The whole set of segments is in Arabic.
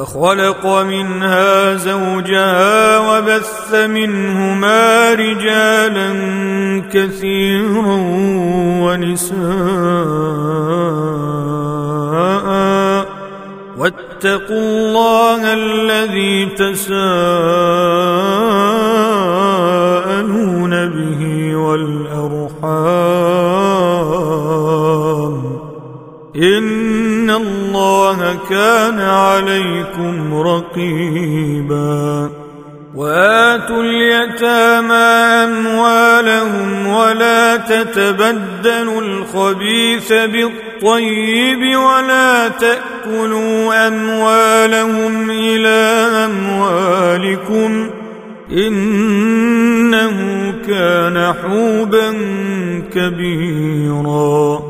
وخلق منها زوجها وبث منهما رجالا كثيرا ونساء. واتقوا الله الذي تساءلون به والأرحام. إن الله كان عليكم رقيبا. وآتوا اليتامى أموالهم ولا تتبدلوا الخبيث بالطيب ولا تأكلوا أموالهم إلى أموالكم إنه كان حوبا كبيرا.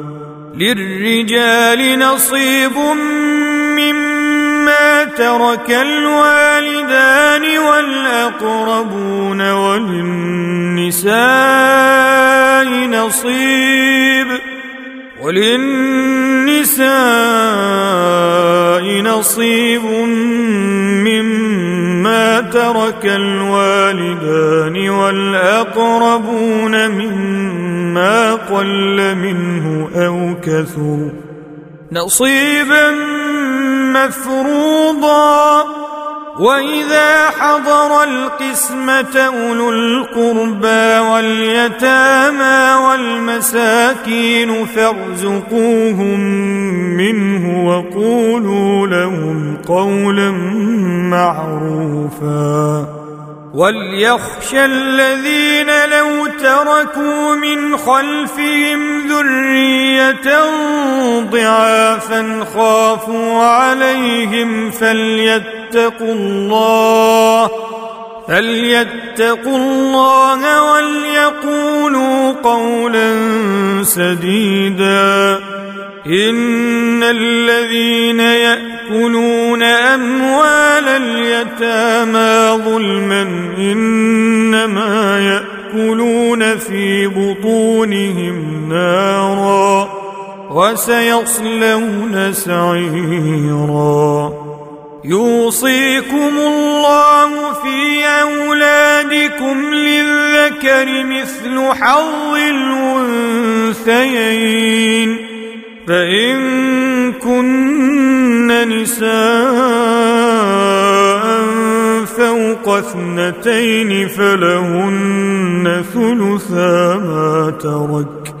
للرجال نصيب مما ترك الوالدان والأقربون وللنساء نصيب وللنساء نصيب مما ترك الوالدان والأقربون مما قل منه أو كثر نصيبا مفروضا وإذا حضر القسمة أولو القربى واليتامى والمساكين فارزقوهم منه وقولوا لهم قولا معروفا. وليخشى الذين لو تركوا من خلفهم ذرية ضعافا خافوا عليهم فليتقوا الله فليتقوا الله وليقولوا قولا سديدا. إن الذين يأكلون أموال اليتامى ظلما إنما يأكلون في بطونهم نارا وسيصلون سعيرا. يوصيكم الله في أولادكم للذكر مثل حظ الأنثيين. فإن كن نساء فوق اثنتين فلهن ثلثا ما ترك.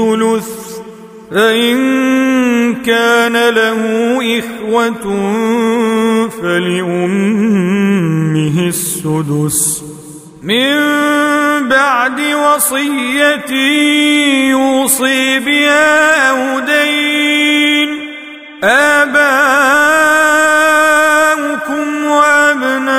الثلث فإن كان له إخوة فلأمه السدس. من بعد وصية يوصي بها أو دين آباؤكم وأبناؤكم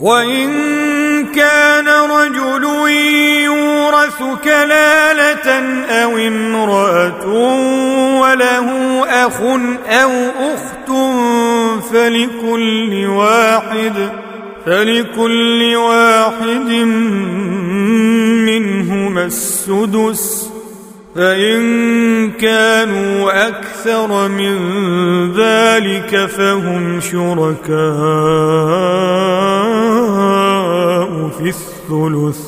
وإن كان رجل يورث كلالة أو امرأة وله أخ أو أخت فلكل واحد فلكل واحد منهما السدس. فإن كانوا أكثر من ذلك فهم شركاء في الثلث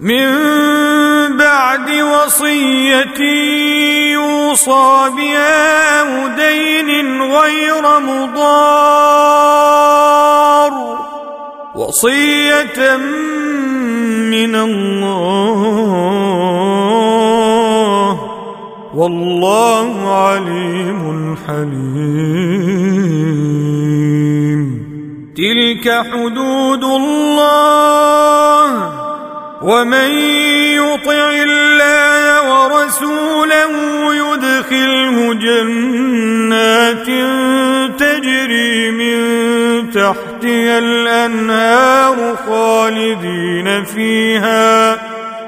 من بعد وصية يوصى بها دين غير مضار وصية من الله والله عليم حليم. تلك حدود الله. ومن يطع الله ورسوله يدخله جنات تجري من تحتها الأنهار خالدين فيها.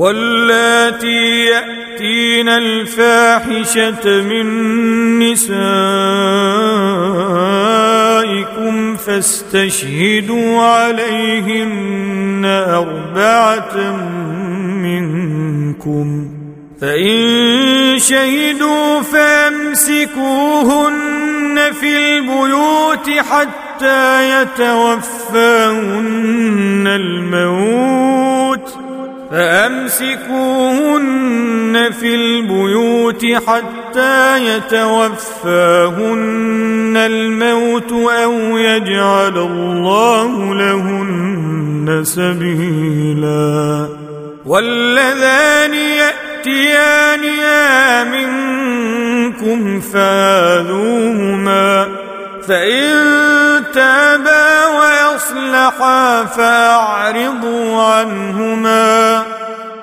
واللاتي يأتين الفاحشة من نسائكم فاستشهدوا عليهن أربعة منكم فإن شهدوا فامسكوهن في البيوت حتى يتوفاهن الموت فأمسكوهن في البيوت حتى يتوفاهن الموت أو يجعل الله لهن سبيلا. واللذان يأتيانها منكم فآذوهما فإن تابا ويصلحا فأعرضوا عنهما.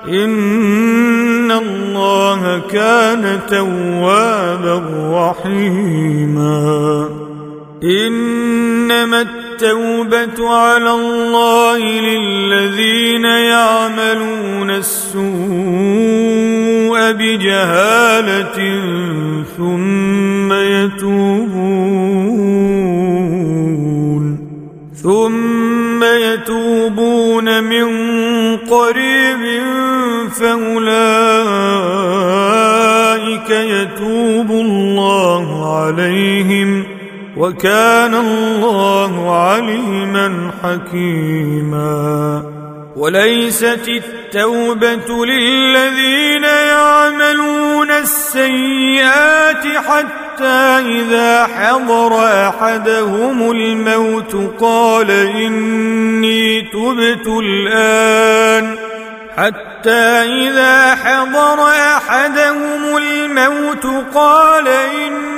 إن الله كان توابا رحيما. إنما التوبة على الله للذين يعملون السوء بجهالة ثم يتوبون ثم يتوبون من قريب فأولئك يتوب الله عليهم ۖ وكان الله عليما حكيما. وليست التوبه للذين يعملون السيئات حتى اذا حضر احدهم الموت قال اني تبت الان حتى اذا حضر احدهم الموت قال اني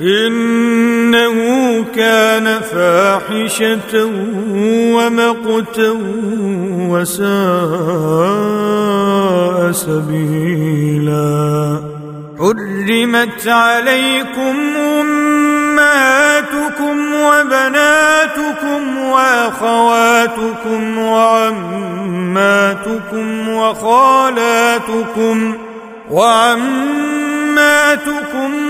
إنه كان فاحشة ومقتا وساء سبيلا. حرمت عليكم أمهاتكم وبناتكم وأخواتكم وعماتكم وخالاتكم وعماتكم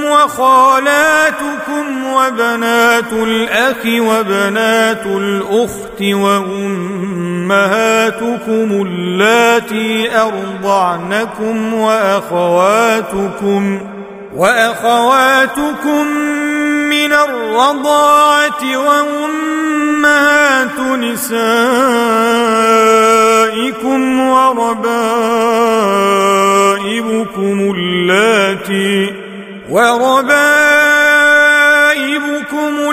وخالاتكم وبنات الأخ وبنات الأخت وأمهاتكم اللاتي أرضعنكم وأخواتكم وأخواتكم الرضاعة وأمهات نسائكم وربائبكم اللاتي وربائبكم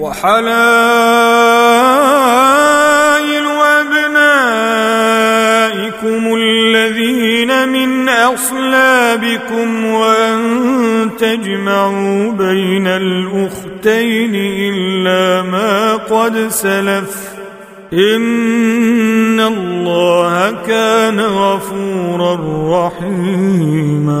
وحلائل أبنائكم الذين من أصلابكم وأن تجمعوا بين الأختين إلا ما قد سلف إن الله كان غفورا رحيما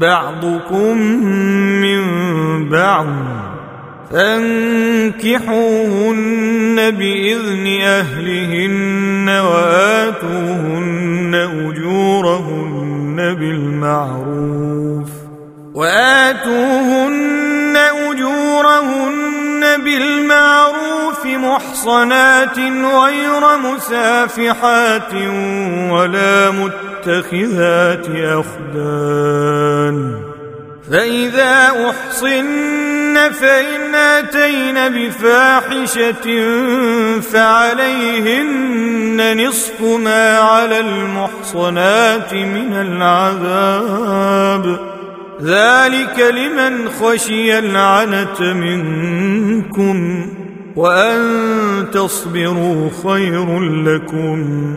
بعضكم من بعض فانكحوهن بإذن أهلهن وآتوهن أجورهن بالمعروف وآتوهن أجورهن بالمعروف محصنات غير مسافحات ولا متخذات أخدان. فإذا أحصن فإن أتين بفاحشة فعليهن نصف ما على المحصنات من العذاب. ذلك لمن خشي العنت منكم وأن تصبروا خير لكم.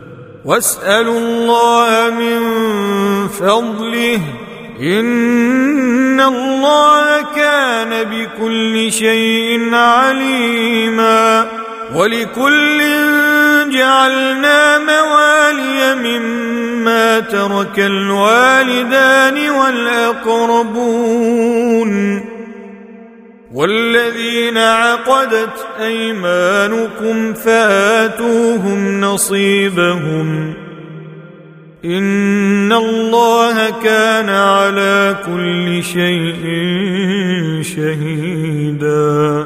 واسألوا الله من فضله إن الله كان بكل شيء عليما ولكل جعلنا موالي مما ترك الوالدان والأقربون والذين عقدت أيمانكم فآتوهم نصيبهم إن الله كان على كل شيء شهيدا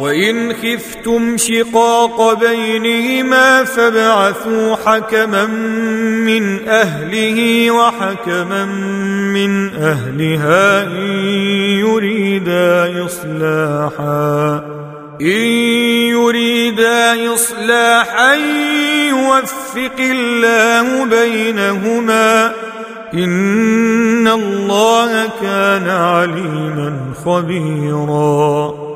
وإن خفتم شقاق بينهما فابعثوا حكما من أهله وحكما من أهلها إن يريدا إصلاحا. إن يريدا إصلاحا يوفق الله بينهما. إن الله كان عليما خبيرا.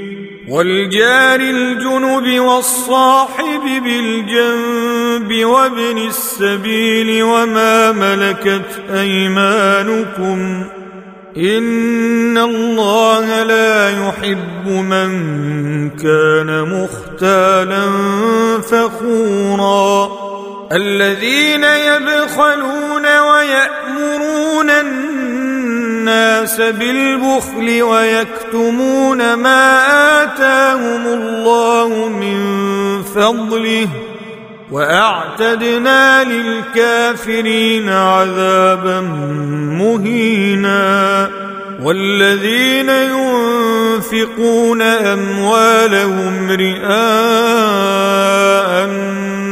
والجار الجنب والصاحب بالجنب وابن السبيل وما ملكت أيمانكم إن الله لا يحب من كان مختالا فخورا الذين يبخلون ويأمرون الناس بالبخل ويكتمون ما آتاهم الله من فضله وأعتدنا للكافرين عذابا مهينا والذين ينفقون أموالهم رئاء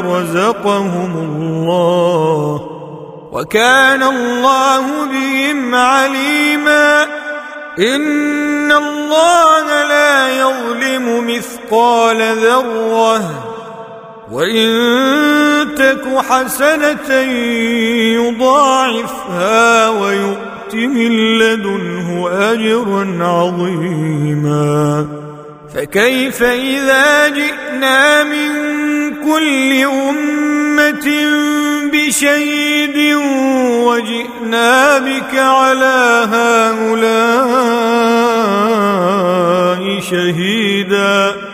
رزقهم الله وكان الله بهم عليما إن الله لا يظلم مثقال ذرة وإن تك حسنة يضاعفها ويؤت من لدنه أجرا عظيما فكيف إذا جئنا من كل أمة بشهيد وجئنا بك على هؤلاء شهيدا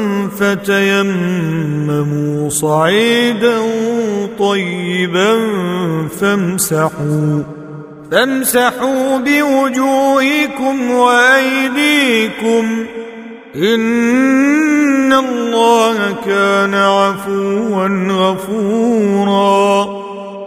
فتيمموا صعيدا طيبا فامسحوا فامسحوا بوجوهكم وأيديكم إن الله كان عفوا غفورا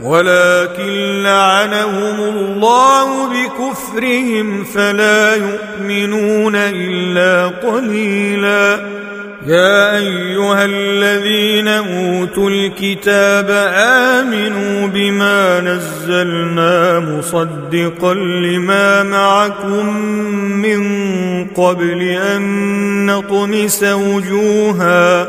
ولكن لعنهم الله بكفرهم فلا يؤمنون إلا قليلا. يا أيها الذين أوتوا الكتاب آمنوا بما نزلنا مصدقا لما معكم من قبل أن نطمس وجوها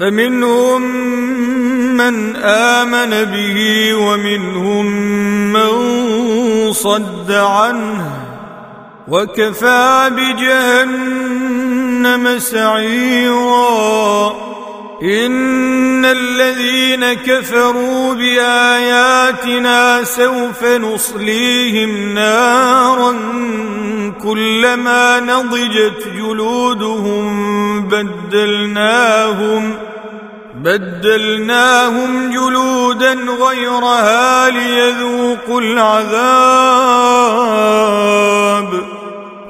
فمنهم من آمن به ومنهم من صد عنه وكفى بجهنم سعيرا ان الذين كفروا باياتنا سوف نصليهم نارا كلما نضجت جلودهم بدلناهم بدلناهم جلودا غيرها ليذوقوا العذاب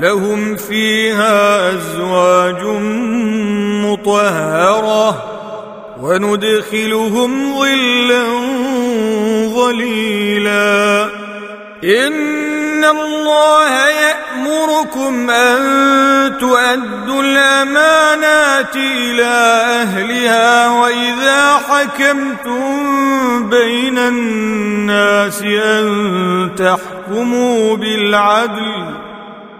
لهم فيها أزواج مطهرة وندخلهم ظلا ظليلا. إن الله يأمركم أن تؤدوا الأمانات إلى أهلها وإذا حكمتم بين الناس أن تحكموا بالعدل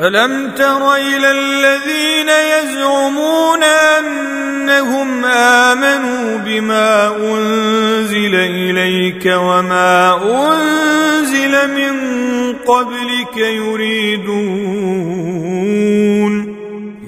ألم تر إلى الذين يزعمون أن أنهم آمنوا بما أنزل إليك وما أنزل من قبلك يريدون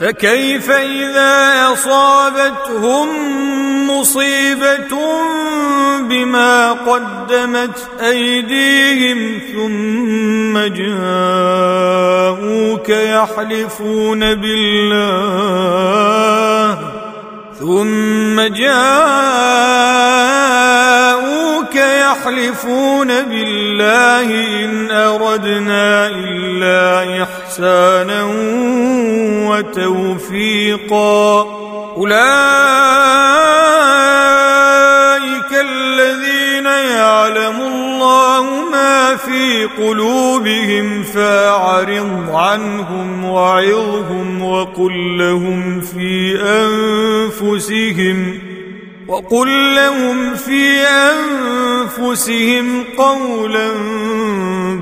فكيف إذا أصابتهم مصيبة بما قدمت أيديهم ثم جاءوك يحلفون بالله ثم جاءوك يحلفون بالله إن أردنا إلا إحسانا وتوفيقا. أولئك الذين يعلم الله ما في قلوبهم فاعرض عنهم وعظهم وقل لهم في أنفسهم وقل لهم في أنفسهم قولا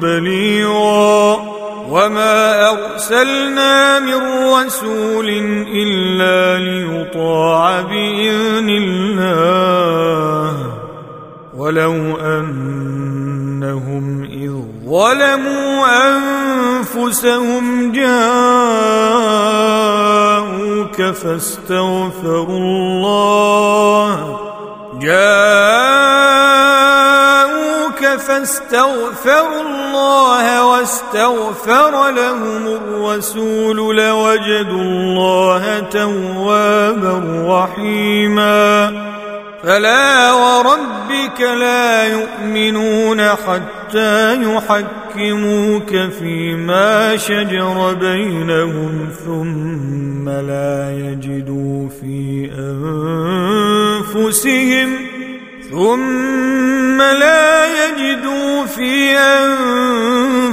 بليغا وما أرسلنا من رسول إلا ليطاع بإذن الله ولو أنهم إذ ظلموا أنفسهم جاءوك فاستغفروا الله. جاءوك فاستغفروا الله واستغفر لهم الرسول لوجدوا الله توابا رحيما. فلا وربك لا يؤمنون حتى يحكموك فيما شجر بينهم ثم لا يجدوا في أنفسهم ثم لا يجدوا في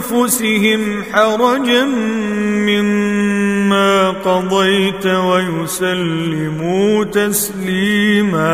أنفسهم حرجا مما قضيت ويسلموا تسليما.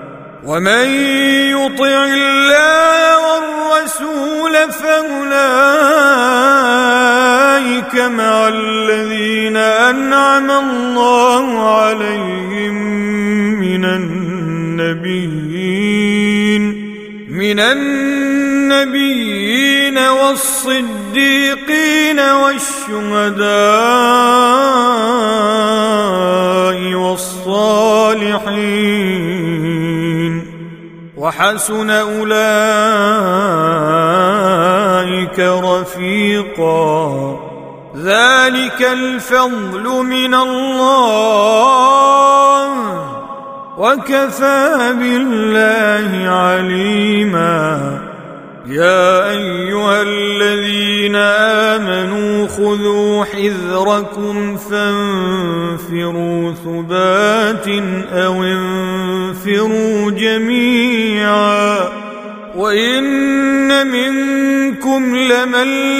ومن يطع الله والرسول فأولئك مع الذين أنعم الله عليهم من النبيين. من النبيين والصديقين والشهداء والصالحين وحسن أولئك رفيقا ذلك الفضل من الله وكفى بالله عليما. يا أيها الذين آمنوا خذوا حذركم فانفروا ثبات أو انفروا جميعا. وإن منكم لمن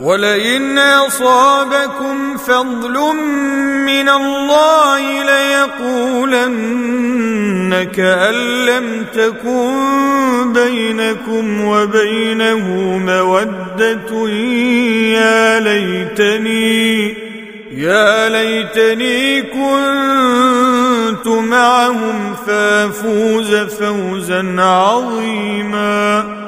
ولئن أصابكم فضل من الله ليقولن كان لم تكن بينكم وبينه مودة. يا ليتني يا ليتني كنت معهم فافوز فوزا عظيما.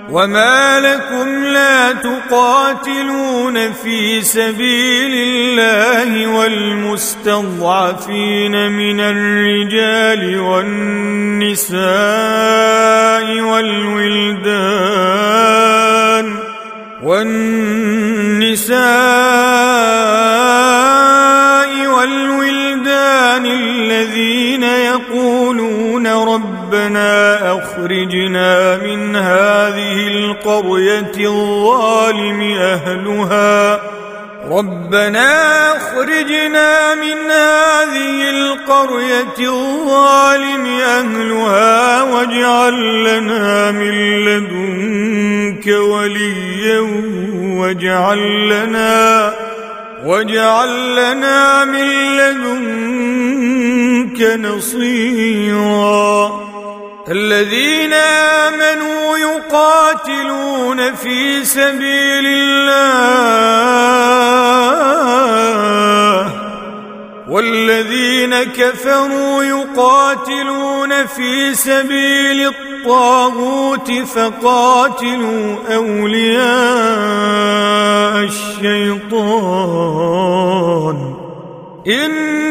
وما لكم لا تقاتلون في سبيل الله والمستضعفين من الرجال والنساء والولدان والنساء والولدان الذين يقولون ربنا أخرجنا من هذه القرية الظالم أهلها. ربنا أخرجنا من هذه القرية الظالم أهلها واجعل لنا من لدنك وليا واجعل لنا واجعل لنا من لدنك نصيرا. الذين آمنوا يقاتلون في سبيل الله والذين كفروا يقاتلون في سبيل الطاغوت فقاتلوا أولياء الشيطان. إن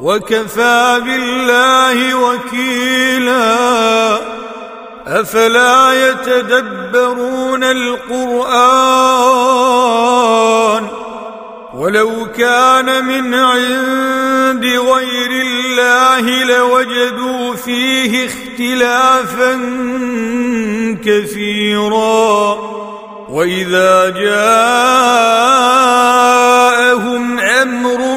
وكفى بالله وكيلا. أفلا يتدبرون القرآن؟ ولو كان من عند غير الله لوجدوا فيه اختلافا كثيرا. وإذا جاءهم أمر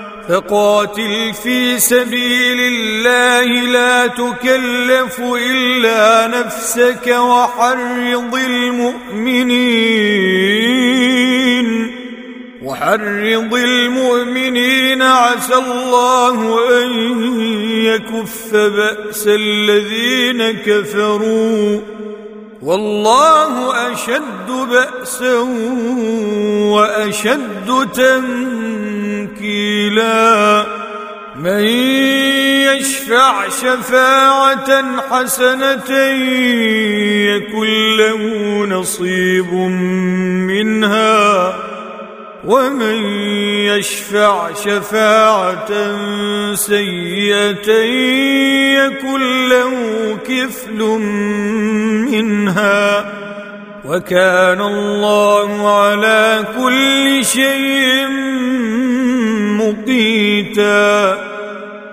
فقاتل في سبيل الله لا تكلف إلا نفسك وحرض المؤمنين. وحرض المؤمنين عسى الله أن يكف بأس الذين كفروا. والله أشد بأسا وأشد تنكيلا. من يشفع شفاعة حسنة يكن له نصيب منها. ومن يشفع شفاعة سيئة يكن له كفل منها وكان الله على كل شيء مقيتا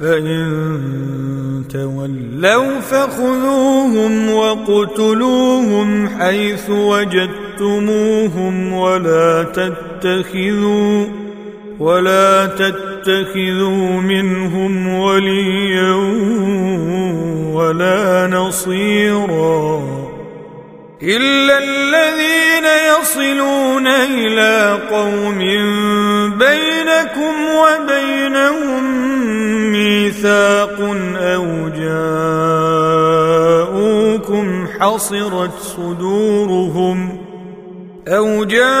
فان تولوا فخذوهم وقتلوهم حيث وجدتموهم ولا تتخذوا ولا تتخذوا منهم وليا ولا نصيرا إلا الذين يصلون إلى قوم بينكم وبينهم ميثاق أو جاءوكم حصرت صدورهم أو جاءوكم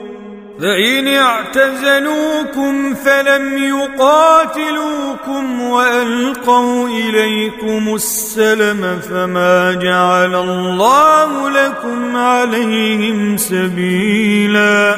فإن اعتزلوكم فلم يقاتلوكم وألقوا إليكم السلم فما جعل الله لكم عليهم سبيلا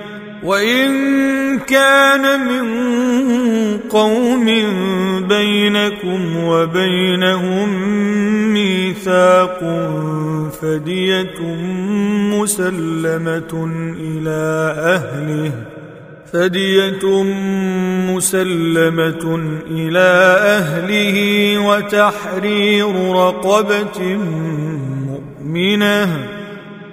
وإن كان من قوم بينكم وبينهم ميثاق فدية مسلمة إلى أهله فدية مسلمة إلى أهله وتحرير رقبة مؤمنة.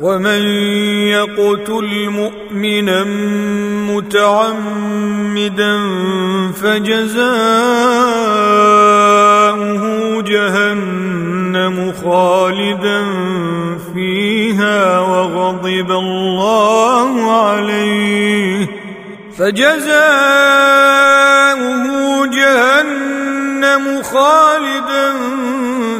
ومن يقتل مؤمنا متعمدا فجزاؤه جهنم خالدا فيها وغضب الله عليه فجزاؤه جهنم خالدا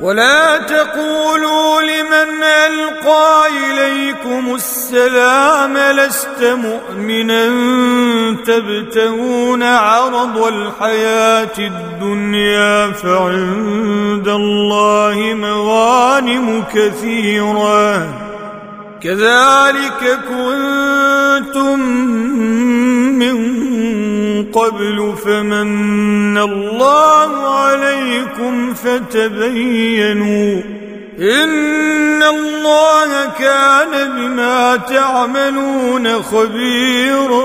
ولا تقولوا لمن ألقى إليكم السلام لست مؤمنا تبتغون عرض الحياة الدنيا فعند الله مغانم كثيرا كذلك كنتم قبل فمن الله عليكم فتبينوا إن الله كان بما تعملون خبيرا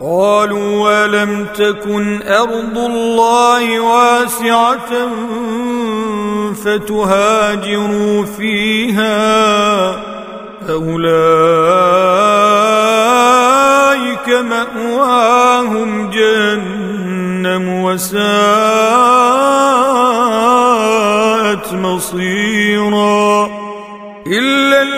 قالوا ولم تكن أرض الله واسعة فتهاجروا فيها فاولئك مأواهم جهنم وساءت مصيرا إلا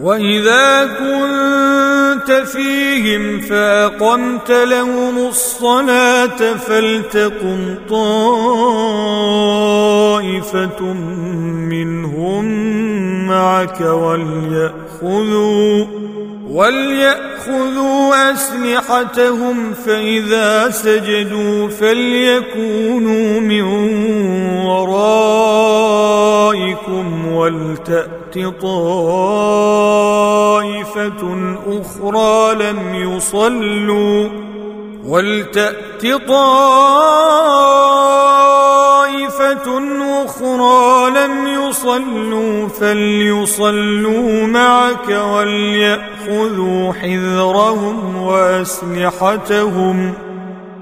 واذا كنت فيهم فاقمت لهم الصلاه فلتقم طائفه منهم معك ولياخذوا وليأخذوا أسلحتهم فإذا سجدوا فليكونوا من ورائكم ولتأت طائفة أخرى لم يصلوا ولتأت طائفة أخرى لم يصلوا فليصلوا معك وليأخذوا حذرهم وأسلحتهم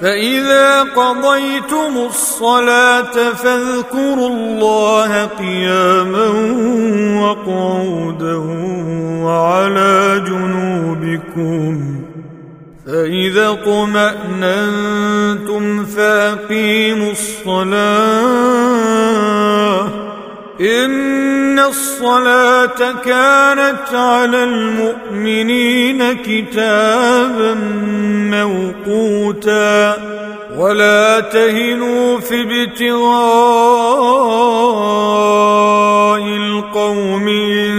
فإذا قضيتم الصلاة فاذكروا الله قياما وقعودا وعلى جنوبكم. فإذا اطمأننتم فأقيموا الصلاة. إن الصلاة كانت على المؤمنين كتابا موقوتا. ولا تهنوا في ابتغاء القوم إن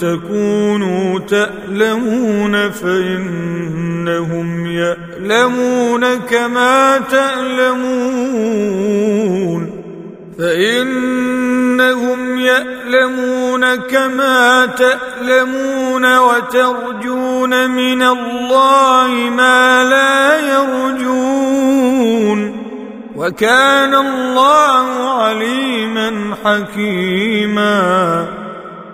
تكونوا تألمون فإنهم يألمون كما تألمون. فإنهم يألمون كما تألمون وترجون من الله ما لا يرجون وكان الله عليما حكيما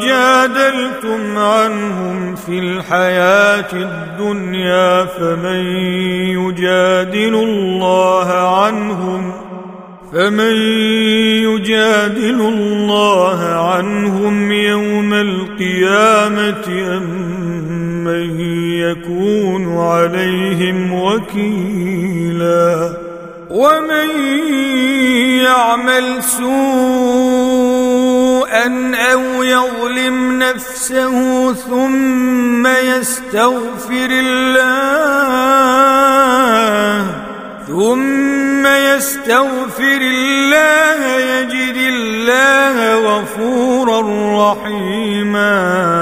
جادلتم عنهم في الحياة الدنيا فمن يجادل الله عنهم فمن يجادل الله عنهم يوم القيامة أم من يكون عليهم وكيلا ومن يعمل سوءا أو يظلم نفسه ثم يستغفر الله ثم يستغفر الله يجد الله غفورا رحيما.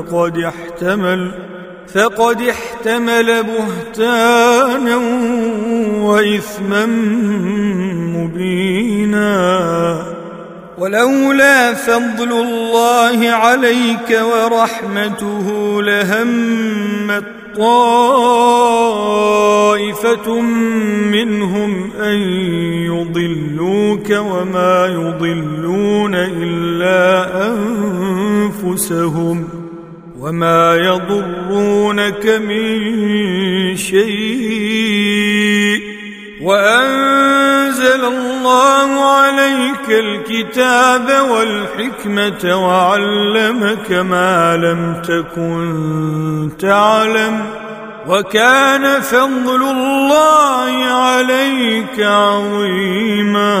فقد احتمل فقد احتمل بهتانا وإثما مبينا. ولولا فضل الله عليك ورحمته لهمت طائفة منهم أن يضلوك وما يضلون إلا أنفسهم ۖ. وما يضرونك من شيء وأنزل الله عليك الكتاب والحكمة وعلمك ما لم تكن تعلم وكان فضل الله عليك عظيما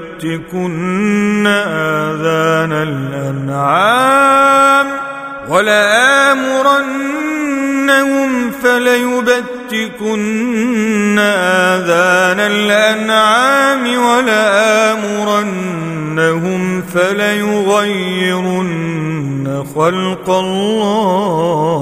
فليبتكن آذان الأنعام ولآمرنهم فليبتكن آذان الأنعام ولآمرنهم فليغيرن خلق الله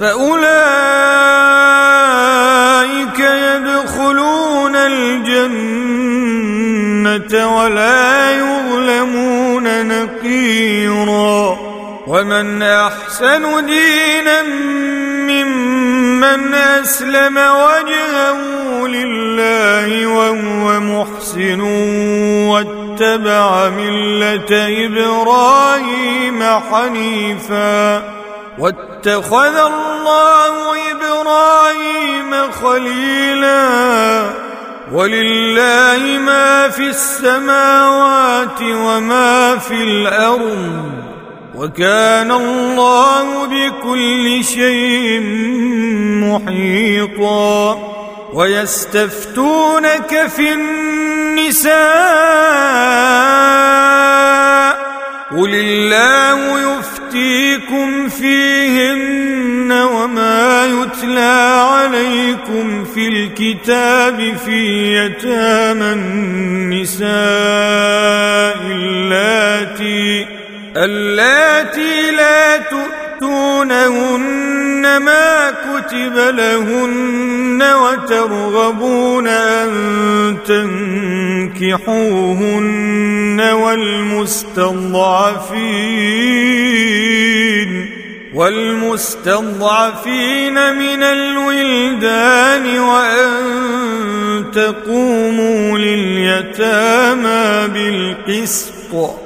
فأولئك يدخلون الجنة ولا يظلمون نقيرا. ومن أحسن دينا ممن أسلم وجهه لله وهو محسن واتبع ملة إبراهيم حنيفا. واتخذ الله إبراهيم خليلا ولله ما في السماوات وما في الأرض وكان الله بكل شيء محيطا ويستفتونك في النساء قل الله يفتيكم فيهن وما يتلى عليكم في الكتاب في يتامى النساء اللاتي اللاتي لا تؤتونهن ما كتب لهن وترغبون أن تنكحوهن والمستضعفين والمستضعفين من الولدان وأن تقوموا لليتامى بالقسط.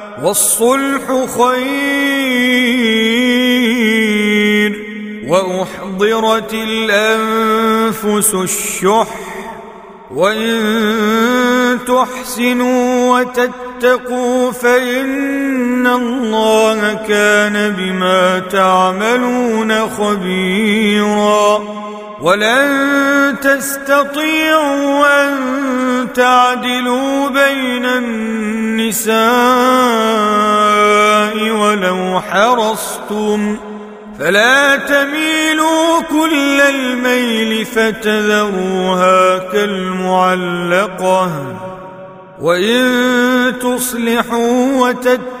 والصلح خير وأحضرت الأنفس الشح وإن تحسنوا وتتقوا فإن الله كان بما تعملون خبيرا ولن تستطيعوا أن تعدلوا بين النساء ولو حرصتم فلا تميلوا كل الميل فتذروها كالمعلقة وإن تصلحوا وتتقوا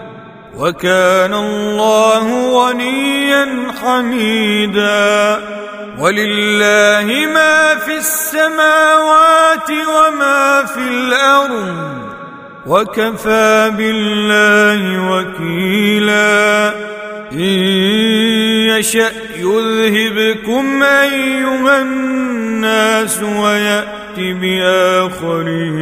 وكان الله غنيا حميدا. ولله ما في السماوات وما في الأرض وكفى بالله وكيلا. إن يشأ يذهبكم أيها الناس ويات بآخرين.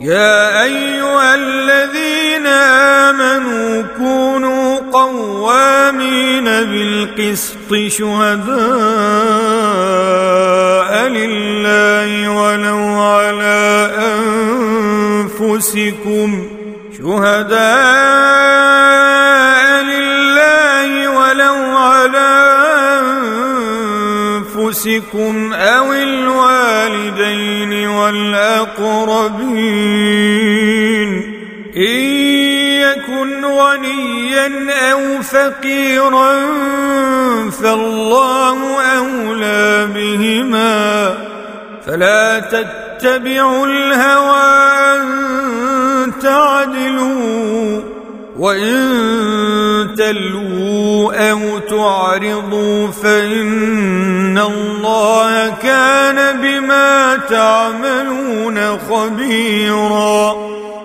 يا أيها الذين آمنوا كونوا قوامين بالقسط شهداء لله ولو على أنفسكم شهداء لله ولو على أنفسكم أو الوالدين والأقربين إن يكن غنيا أو فقيرا فالله أولى بهما فلا تتبعوا الهوى أن تعدلوا وان تلووا أو تعرضوا فان الله كان بما تعملون خبيرا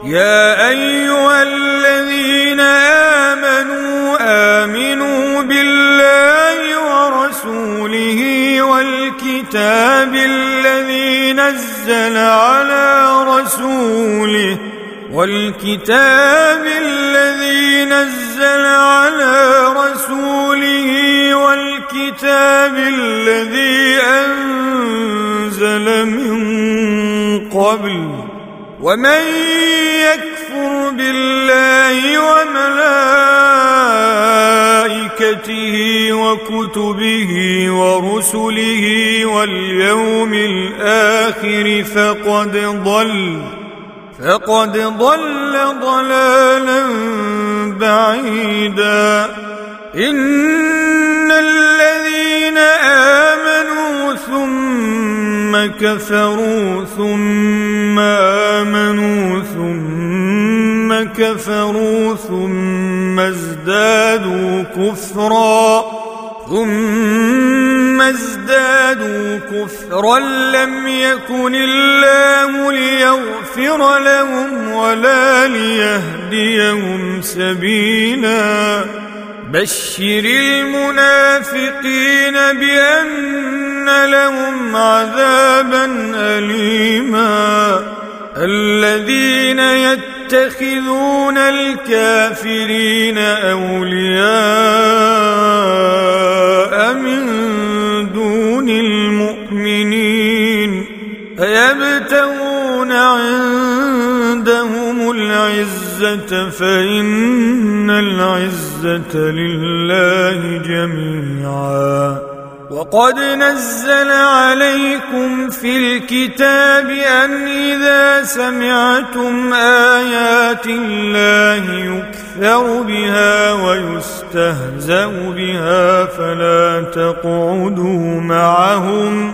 يا ايها الذين امنوا امنوا بالله ورسوله والكتاب الذي نزل على رسوله والكتاب نزل على رسوله والكتاب الذي أنزل من قبل. ومن يكفر بالله وملائكته وكتبه ورسله واليوم الآخر فقد ضل. فقد ضل ضلالا بعيدا. إن الذين آمنوا ثم كفروا ثم آمنوا ثم كفروا ثم ازدادوا كفرا. ثم ازدادوا كفرا لم يكن الله ليغفر لهم ولا ليهديهم سبيلا. بشر المنافقين بأن لهم عذابا اليما. الذين يتخذون الكافرين أولياء من دون المؤمنين أيبتغون عندهم العزة فإن العزة لله جميعا وقد نزل عليكم في الكتاب أن إذا سمعتم آيات الله يكثر بها ويستهزأ بها فلا تقعدوا معهم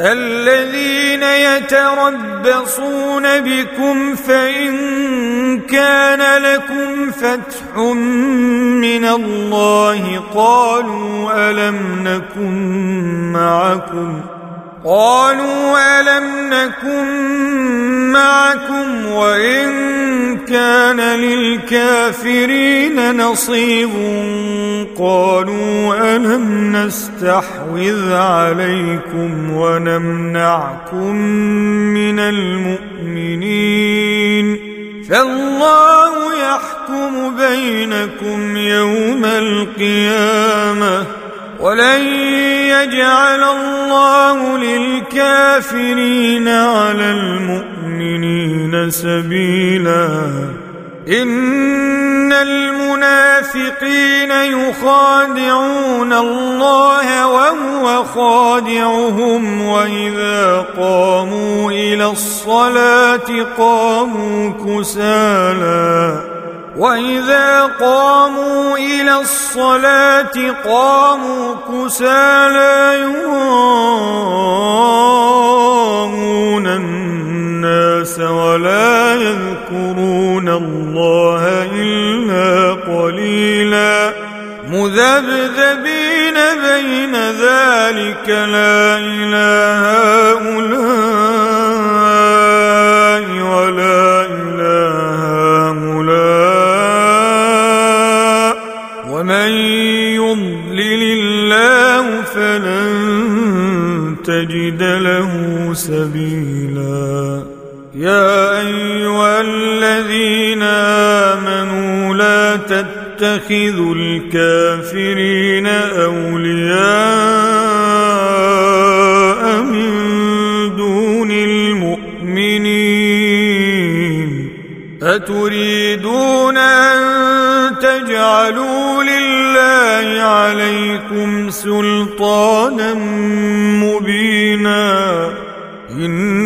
الذين يتربصون بكم فإن كان لكم فتح من الله قالوا ألم نكن معكم ؟ قالوا ألم نكن كان للكافرين نصيب. قالوا ألم نستحوذ عليكم ونمنعكم من المؤمنين؟ فالله يحكم بينكم يوم القيامة ولن يجعل الله للكافرين على المؤمنين سبيلا. إن المنافقين يخادعون الله وهو خادعهم وإذا قاموا إلى الصلاة قاموا كسالى وإذا قاموا إلى الصلاة قاموا كسى لا يراءون الناس ولا يذكرون الله إلا قليلا. مذبذبين بين ذلك لا إله هؤلاء ولا إله هؤلاء. ومن يضلل الله فلن تجد له سبيلا. يا أيها الذين آمنوا لا تتخذوا الكافرين أولياء من دون المؤمنين أتريدون أن تجعلوا لله عليكم سلطانا مبينا إن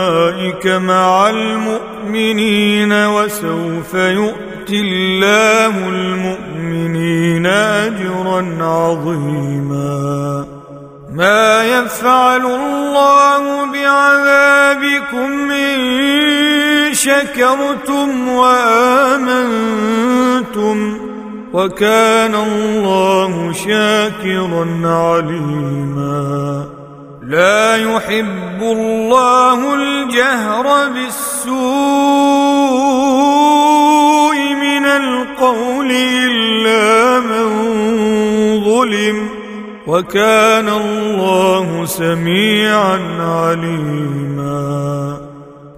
فاولئك مع المؤمنين وسوف يؤتي الله المؤمنين أجرا عظيما. ما يفعل الله بعذابكم إن شكرتم وآمنتم وكان الله شاكرا عليما. لا يحب الله الجهر بالسوء من القول إلا من ظلم وكان الله سميعا عليما.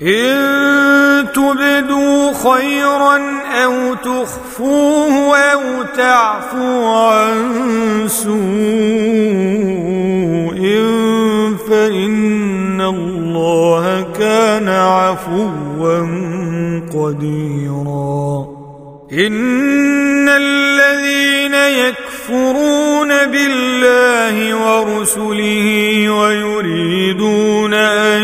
إن تبدوا خيرا أو تخفوه أو تعفوا عن سوء فإن الله كان عفوا قديرا. إن الذين يكفرون بالله ورسله ويريدون أن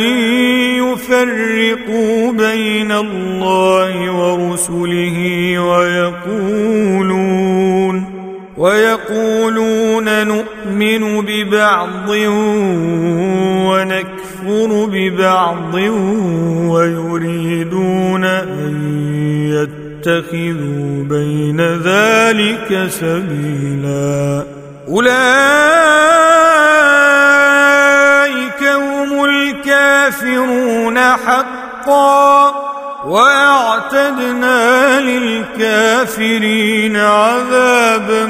يفرقوا بين الله ورسله ويقول ويقولون نؤمن ببعض ونكفر ببعض ويريدون أن يتخذوا بين ذلك سبيلا. أولئك هم الكافرون حقا. وأعتدنا للكافرين عذابا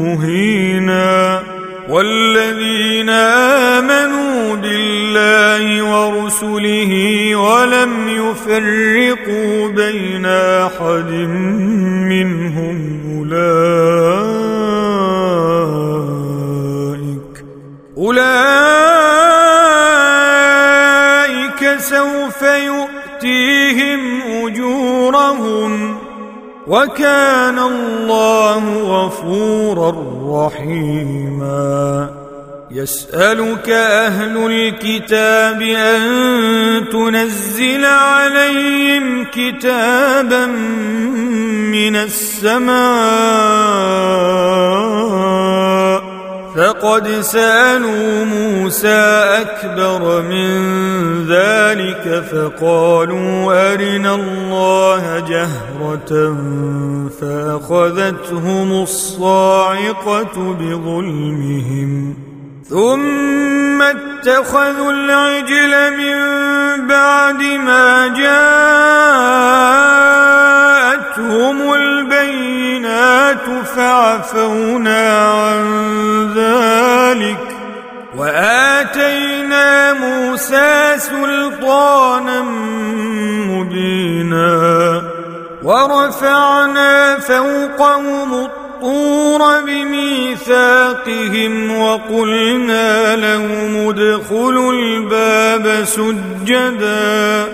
مهينا. والذين آمنوا بالله ورسله ولم يفرقوا بين أحد منهم أولئك أولئك سوف يؤمنون. يؤتيهم أجورهم وكان الله غفورا رحيما. يسألك أهل الكتاب أن تنزل عليهم كتابا من السماء فقد سألوا موسى أكبر من ذلك فقالوا أرنا الله جهرة فأخذتهم الصاعقة بظلمهم ثم اتخذوا العجل من بعد ما جاءتهم البينات فعفونا عن ذلك وآتينا موسى سلطانا مبينا ورفعنا فوقهم الطور بميثاقهم وقلنا لهم ادخلوا الباب سجدا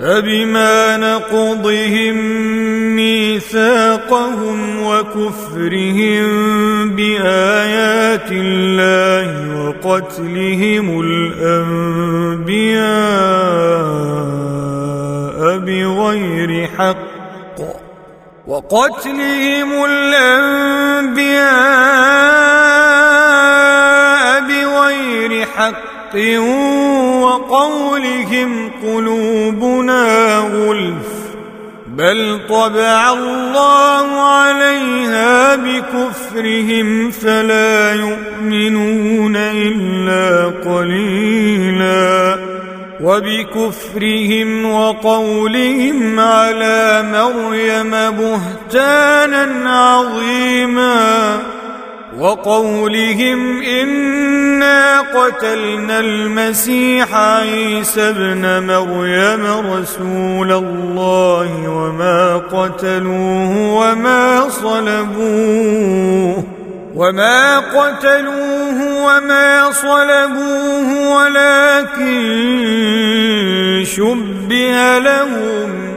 فبما نقضهم ميثاقهم وكفرهم بآيات الله وقتلهم الأنبياء بغير حق وقتلهم الأنبياء بغير حق وقولهم قلوبنا غلف بل طبع الله عليها بكفرهم فلا يؤمنون إلا قليلا. وبكفرهم وقولهم على مريم بهتانا عظيما. وقولهم إنا قتلنا المسيح عيسى ابن مريم رسول الله وما قتلوه وما صلبوه وما قتلوه وما صلبوه ولكن شبه لهم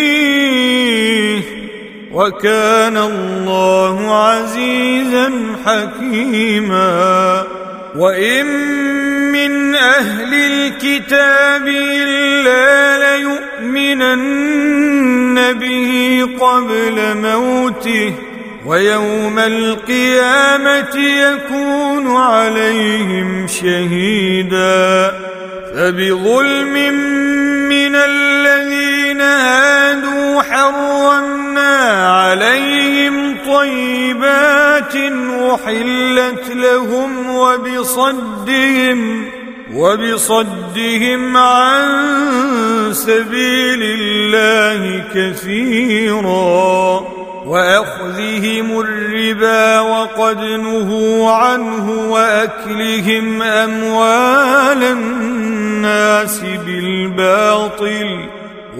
وكان الله عزيزا حكيما. وإن من أهل الكتاب إلا ليؤمنن به قبل موته ويوم القيامة يكون عليهم شهيدا. فبظلم من الذين هادوا حرمنا عليهم طيبات أحلت لهم وبصدهم وبصدهم عن سبيل الله كثيرا. وأخذهم الربا وقد نهوا عنه وأكلهم أموال الناس بالباطل.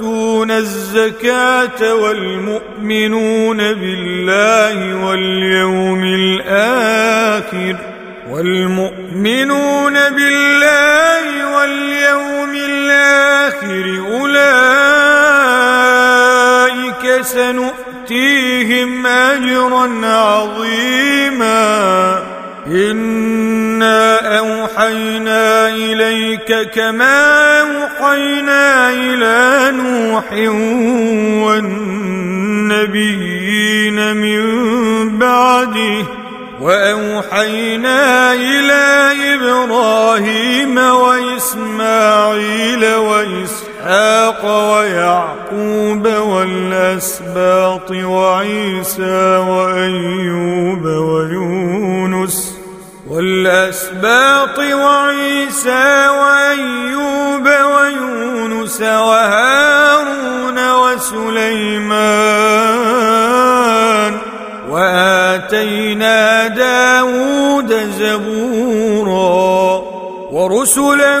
والمؤتون الزكاة والمؤمنون بالله واليوم الآخر والمؤمنون بالله واليوم الآخر أولئك سنؤتيهم أجرا عظيما إنا أوحينا إليك كما أوحينا إلى نوح والنبيين من بعده واوحينا إلى إبراهيم واسماعيل واسحاق ويعقوب والأسباط وعيسى وأيوب ويونس والأسباط وعيسى وأيوب ويونس وهارون وسليمان وآتينا داود زبورا ورسلا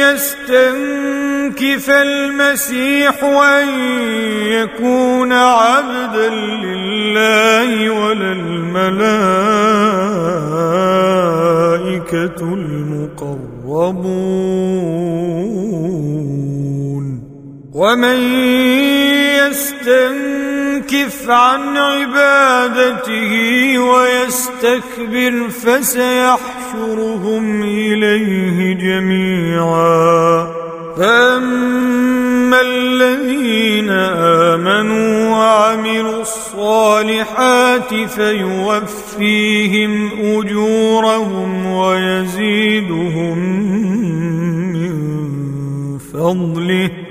يستنكف المسيح أن يكون عبدا لله ولا الملائكة المقربون. ومن يستنكف عن عبادته ويستكبر فسيحشرهم إليه جميعا. فاما الذين امنوا وعملوا الصالحات فيوفيهم اجورهم ويزيدهم من فضله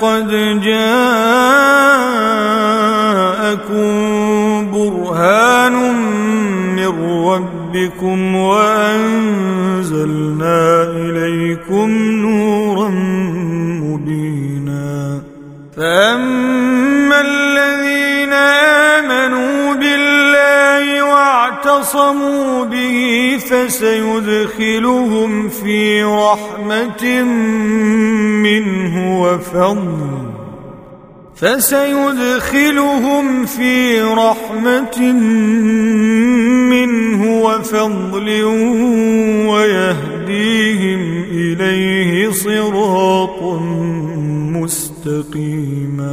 قد جاءكم برهان من ربكم وانزلنا واعتصموا به فسيدخلهم في رحمة منه وفضل. فسيدخلهم في رحمة منه وفضل ويهديهم إليه صراطا مستقيما.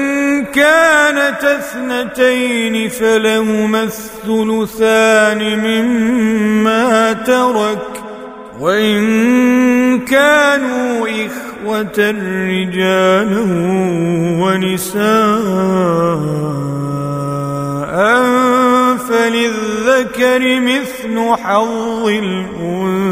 كانت اثنتين فلهما الثلثان مما ترك وإن كانوا إخوة رجالا ونساء فللذكر مثل حظ الأنثيين.